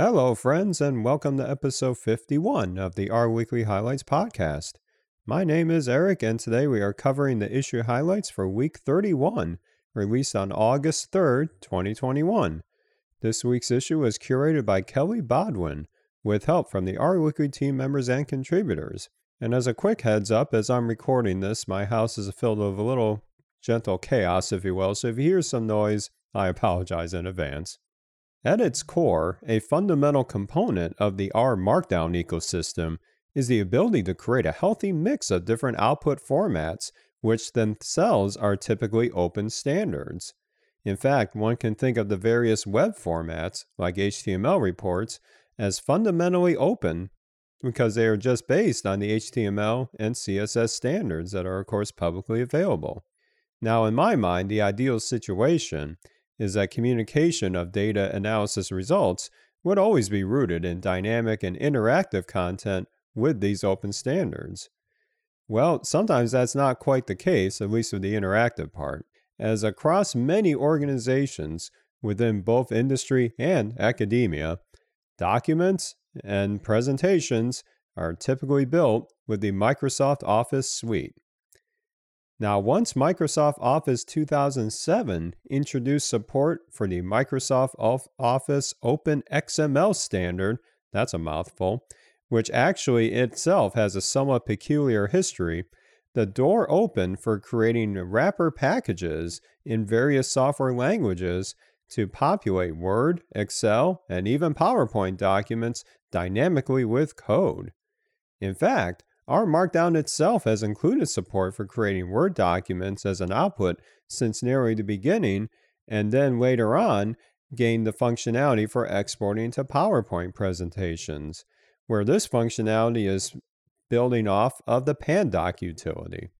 Hello, friends, and welcome to episode 51 of the R Weekly Highlights podcast. My name is Eric, and today we are covering the issue highlights for week 31, released on August 3rd, 2021. This week's issue was curated by Kelly Bodwin, with help from the R Weekly team members and contributors. And as a quick heads up, as I'm recording this, my house is filled with a little gentle chaos, if you will, so if you hear some noise, I apologize in advance. At its core, a fundamental component of the R Markdown ecosystem is the ability to create a healthy mix of different output formats, which themselves are typically open standards. In fact, one can think of the various web formats, like HTML reports, as fundamentally open because they are just based on the HTML and CSS standards that are, of course, publicly available. Now, in my mind, the ideal situation is that communication of data analysis results would always be rooted in dynamic and interactive content with these open standards. Well, sometimes that's not quite the case, at least with the interactive part, as across many organizations within both industry and academia, documents and presentations are typically built with the Microsoft Office suite. Now, once Microsoft Office 2007 introduced support for the Microsoft Office Open XML standard, that's a mouthful, which actually itself has a somewhat peculiar history, the door opened for creating wrapper packages in various software languages to populate Word, Excel, and even PowerPoint documents dynamically with code. In fact, R Markdown itself has included support for creating Word documents as an output since nearly the beginning, and then later on gained the functionality for exporting to PowerPoint presentations, where this functionality is building off of the Pandoc utility.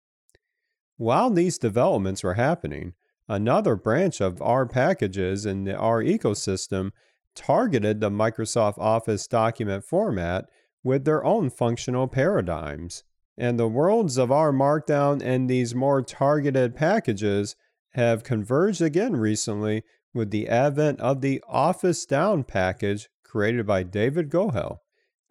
While these developments were happening, another branch of R packages in the R ecosystem targeted the Microsoft Office document format with their own functional paradigms. And the worlds of R Markdown and these more targeted packages have converged again recently with the advent of the officedown package created by David Gohel.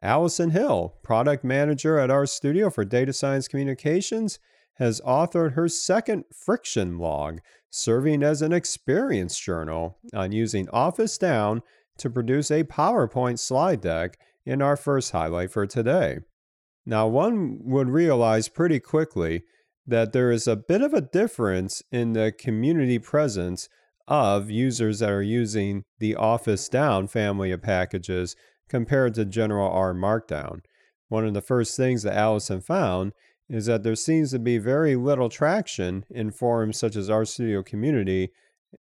Allison Hill, product manager at RStudio for Data Science Communications, has authored her second friction log, serving as an experience journal on using officedown to produce a PowerPoint slide deck in our first highlight for today. Now, one would realize pretty quickly that there is a bit of a difference in the community presence of users that are using the officedown family of packages compared to General R Markdown. One of the first things that Allison found is that there seems to be very little traction in forums such as RStudio Community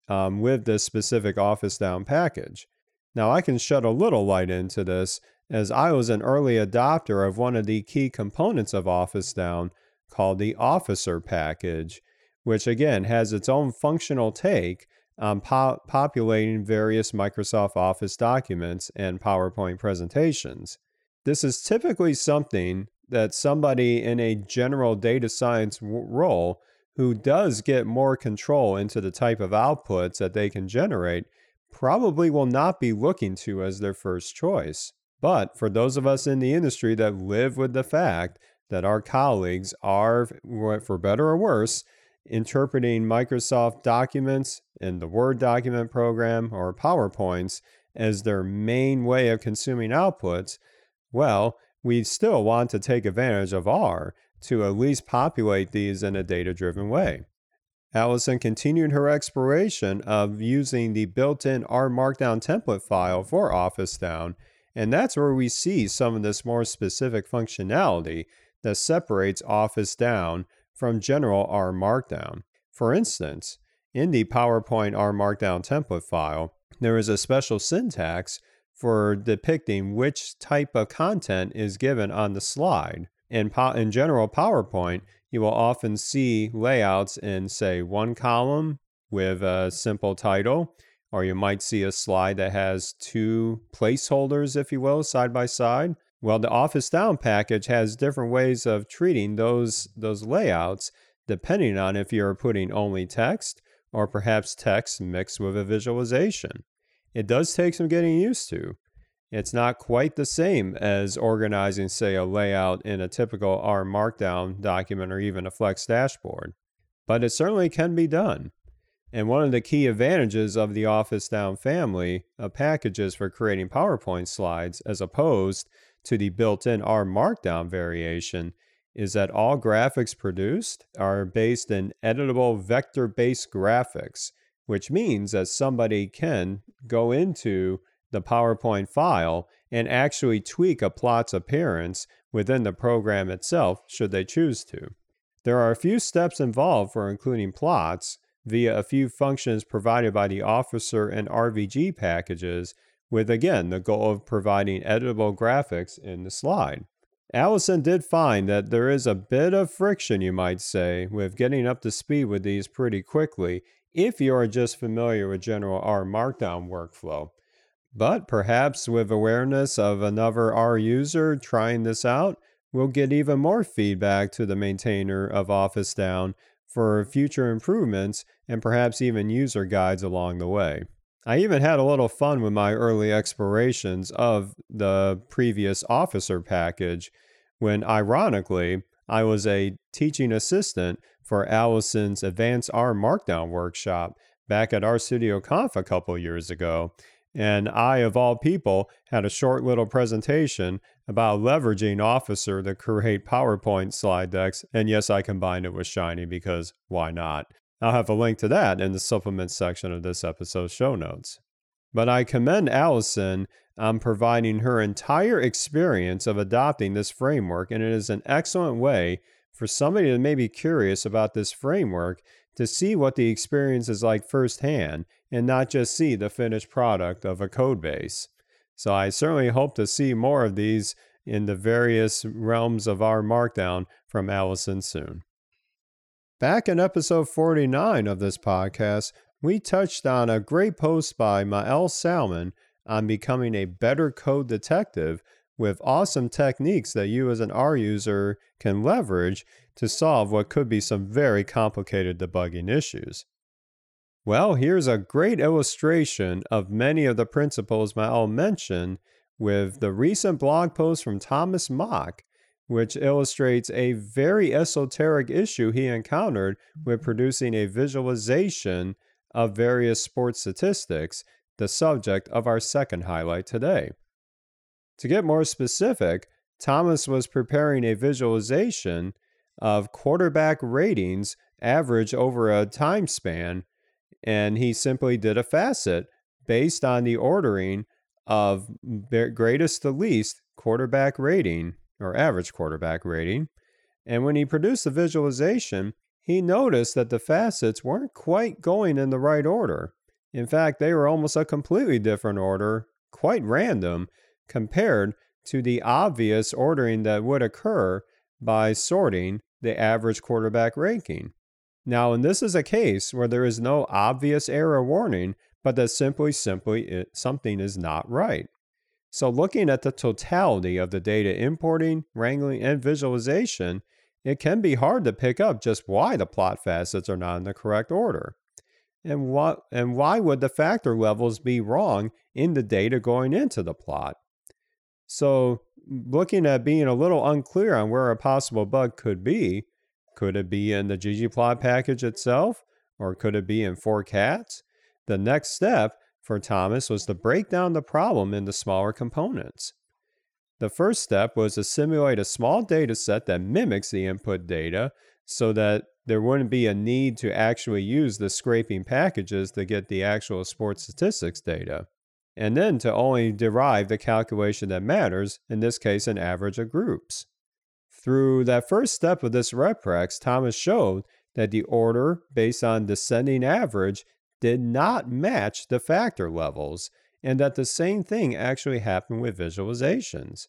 um, with this specific officedown package. Now, I can shed a little light into this as I was an early adopter of one of the key components of Office Down called the Officer package, which again has its own functional take on po- populating various Microsoft Office documents and PowerPoint presentations. This is typically something that somebody in a general data science w- role who does get more control into the type of outputs that they can generate probably will not be looking to as their first choice. But for those of us in the industry that live with the fact that our colleagues are, for better or worse, interpreting Microsoft documents in the Word document program or PowerPoints as their main way of consuming outputs, well, we still want to take advantage of R to at least populate these in a data driven way. Allison continued her exploration of using the built in R Markdown template file for officedown and that's where we see some of this more specific functionality that separates officedown from general R Markdown. For instance, in the PowerPoint R Markdown template file, there is a special syntax for depicting which type of content is given on the slide. In, po- in general PowerPoint, you will often see layouts in, say, one column with a simple title, or you might see a slide that has two placeholders, if you will, side by side. Well, the officedown package has different ways of treating those, those layouts depending on if you're putting only text or perhaps text mixed with a visualization. It does take some getting used to. It's not quite the same as organizing, say, a layout in a typical R Markdown document or even a flexdashboard, but it certainly can be done. And one of the key advantages of the officedown family of packages for creating PowerPoint slides, as opposed to the built in R Markdown variation, is that all graphics produced are based in editable vector based graphics, which means that somebody can go into the PowerPoint file and actually tweak a plot's appearance within the program itself should they choose to. There are a few steps involved for including plots via a few functions provided by the Officer and RVG packages, with again the goal of providing editable graphics in the slide. Allison did find that there is a bit of friction, you might say, with getting up to speed with these pretty quickly if you are just familiar with general R Markdown workflow. But perhaps with awareness of another R user trying this out, we'll get even more feedback to the maintainer of officedown for future improvements and perhaps even user guides along the way. I even had a little fun with my early explorations of the previous officer package when, ironically, I was a teaching assistant for Allison's Advanced R Markdown workshop back at RStudio Conf a couple years ago. And I, of all people, had a short little presentation about leveraging Officer to create PowerPoint slide decks. And yes, I combined it with Shiny because why not? I'll have a link to that in the supplement section of this episode's show notes. But I commend Allison on providing her entire experience of adopting this framework, and it is an excellent way for somebody that may be curious about this framework to see what the experience is like firsthand and not just see the finished product of a code base. So I certainly hope to see more of these in the various realms of R Markdown from Allison soon. Back in episode 49 of this podcast, we touched on a great post by Maëlle Salmon on becoming a better code detective with awesome techniques that you as an R user can leverage to solve what could be some very complicated debugging issues. Well, here's a great illustration of many of the principles Maëlle mentioned with the recent blog post from Thomas Mock, which illustrates a very esoteric issue he encountered with mm-hmm. producing a visualization of various sports statistics, the subject of our second highlight today. To get more specific, Thomas was preparing a visualization of quarterback ratings average over a time span and he simply did a facet based on the ordering of greatest to least quarterback rating or average quarterback rating. And when he produced the visualization, he noticed that the facets weren't quite going in the right order. In fact, they were almost a completely different order, quite random, compared to the obvious ordering that would occur by sorting the average quarterback ranking. Now, and this is a case where there is no obvious error warning, but that simply, simply it, something is not right. So, looking at the totality of the data importing, wrangling, and visualization, it can be hard to pick up just why the plot facets are not in the correct order. And what and why would the factor levels be wrong in the data going into the plot? So, looking at being a little unclear on where a possible bug could be, could it be in the ggplot package itself? Or could it be in ForCats? The next step for Thomas was to break down the problem into smaller components. The first step was to simulate a small data set that mimics the input data so that there wouldn't be a need to actually use the scraping packages to get the actual sports statistics data. And then to only derive the calculation that matters, in this case, an average of groups. Through that first step of this reprex, Thomas showed that the order based on descending average did not match the factor levels, and that the same thing actually happened with visualizations.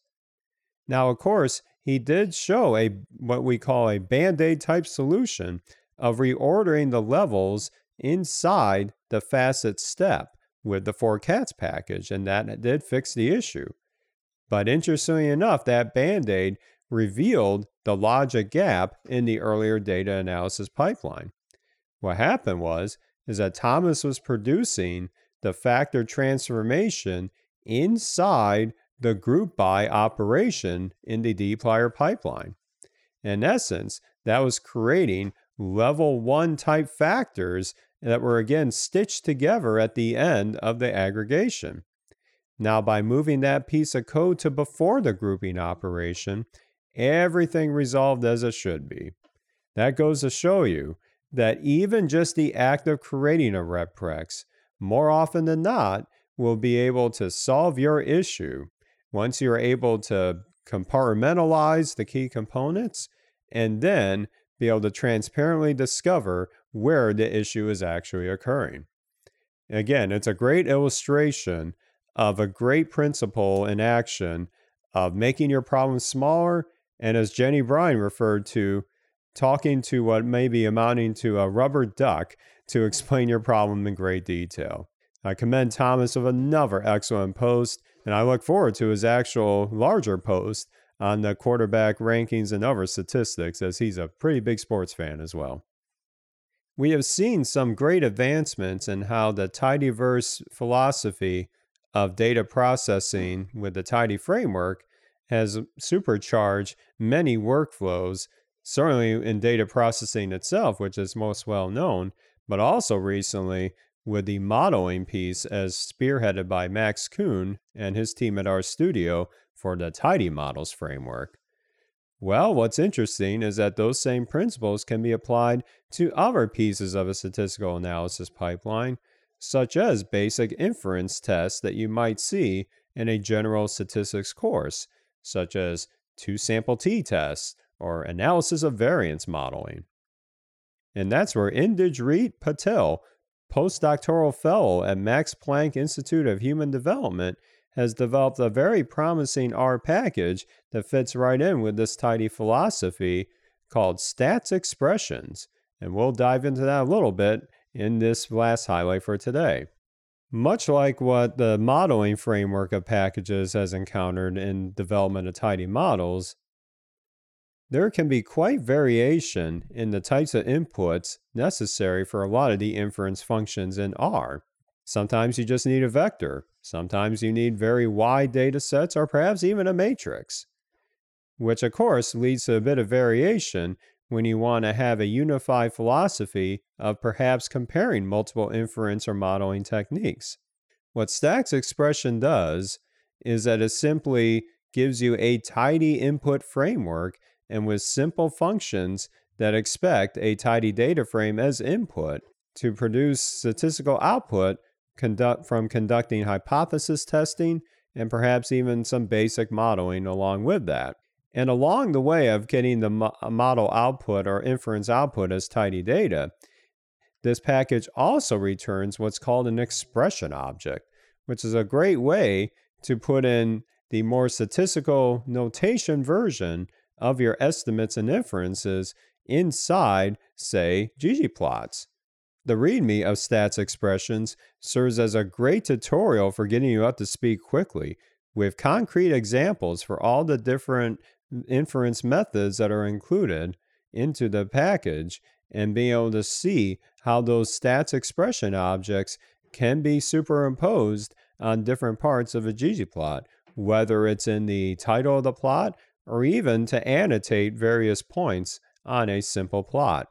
Now, of course, he did show a what we call a band-aid type solution of reordering the levels inside the facet step with the ForCats package, and that did fix the issue. But interestingly enough, that band-aid revealed the logic gap in the earlier data analysis pipeline. What happened was is that Thomas was producing the factor transformation inside the group by operation in the dplyr pipeline. In essence, that was creating level one type factors that were again stitched together at the end of the aggregation. Now, by moving that piece of code to before the grouping operation, everything resolved as it should be. That goes to show you that even just the act of creating a reprex, more often than not, will be able to solve your issue once you're able to compartmentalize the key components and then be able to transparently discover where the issue is actually occurring. Again, it's a great illustration of a great principle in action of making your problem smaller. And as Jenny Bryan referred to, talking to what may be amounting to a rubber duck to explain your problem in great detail. I commend Thomas of another excellent post, and I look forward to his actual larger post on the quarterback rankings and other statistics, as he's a pretty big sports fan as well. We have seen some great advancements in how the tidyverse philosophy of data processing with the tidy framework has supercharged many workflows, certainly in data processing itself, which is most well known, but also recently with the modeling piece as spearheaded by Max Kuhn and his team at RStudio for the tidymodels framework. Well, what's interesting is that those same principles can be applied to other pieces of a statistical analysis pipeline, such as basic inference tests that you might see in a general statistics course, such as two sample t tests or analysis of variance modeling. And that's where Indrajeet Patil, postdoctoral fellow at Max Planck Institute of Human Development, has developed a very promising R package that fits right in with this tidy philosophy called statsExpressions. And we'll dive into that a little bit in this last highlight for today. Much like what the modeling framework of packages has encountered in development of tidy models, there can be quite variation in the types of inputs necessary for a lot of the inference functions in R. Sometimes you just need a vector. Sometimes you need very wide data sets or perhaps even a matrix, which of course leads to a bit of variation when you want to have a unified philosophy of perhaps comparing multiple inference or modeling techniques. What statsExpressions does is that it simply gives you a tidy input framework and with simple functions that expect a tidy data frame as input to produce statistical output conduct from conducting hypothesis testing and perhaps even some basic modeling along with that. And along the way of getting the mo- uh, model output or inference output as tidy data, this package also returns what's called an expression object, which is a great way to put in the more statistical notation version of your estimates and inferences inside, say, ggplots. The README of statsExpressions serves as a great tutorial for getting you up to speed quickly with concrete examples for all the different inference methods that are included into the package and being able to see how those stats expression objects can be superimposed on different parts of a ggplot, whether it's in the title of the plot or even to annotate various points on a simple plot.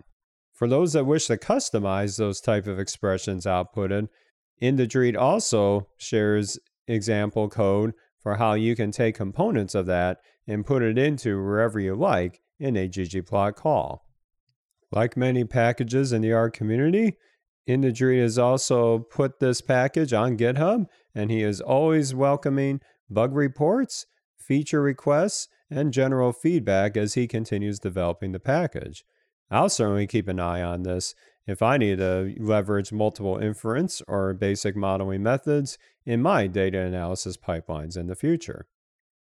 For those that wish to customize those type of expressions outputted, Indrajeet also shares example code for how you can take components of that and put it into wherever you like in a ggplot call. Like many packages in the R community, Indrajeet has also put this package on GitHub, and he is always welcoming bug reports, feature requests, and general feedback as he continues developing the package. I'll certainly keep an eye on this if I need to leverage multiple inference or basic modeling methods in my data analysis pipelines in the future.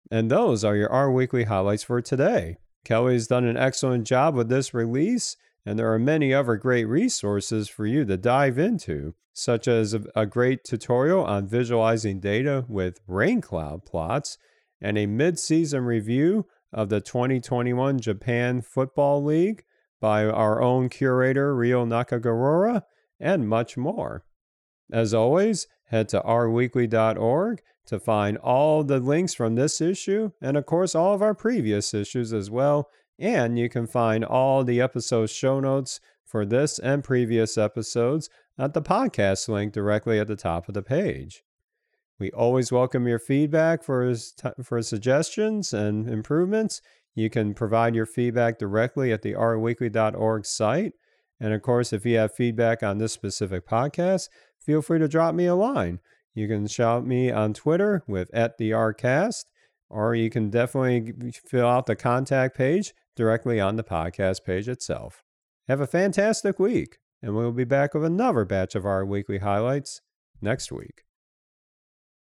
And those are your R Weekly highlights for today. Kelly's done an excellent job with this release, and there are many other great resources for you to dive into, such as a great tutorial on visualizing data with rain cloud plots and a mid season review of the 2021 Japan Football League by our own curator, Ryo Nakagawara, and much more. As always, Head to rweekly.org to find all the links from this issue and, of course, all of our previous issues as well. And you can find all the episode show notes for this and previous episodes at the podcast link directly at the top of the page. We always welcome your feedback for, for suggestions and improvements. You can provide your feedback directly at the rweekly.org site. And of course, if you have feedback on this specific podcast, feel free to drop me a line. You can shout me on Twitter with at the Rcast, or you can definitely fill out the contact page directly on the podcast page itself. Have a fantastic week, and we'll be back with another batch of R Weekly highlights next week.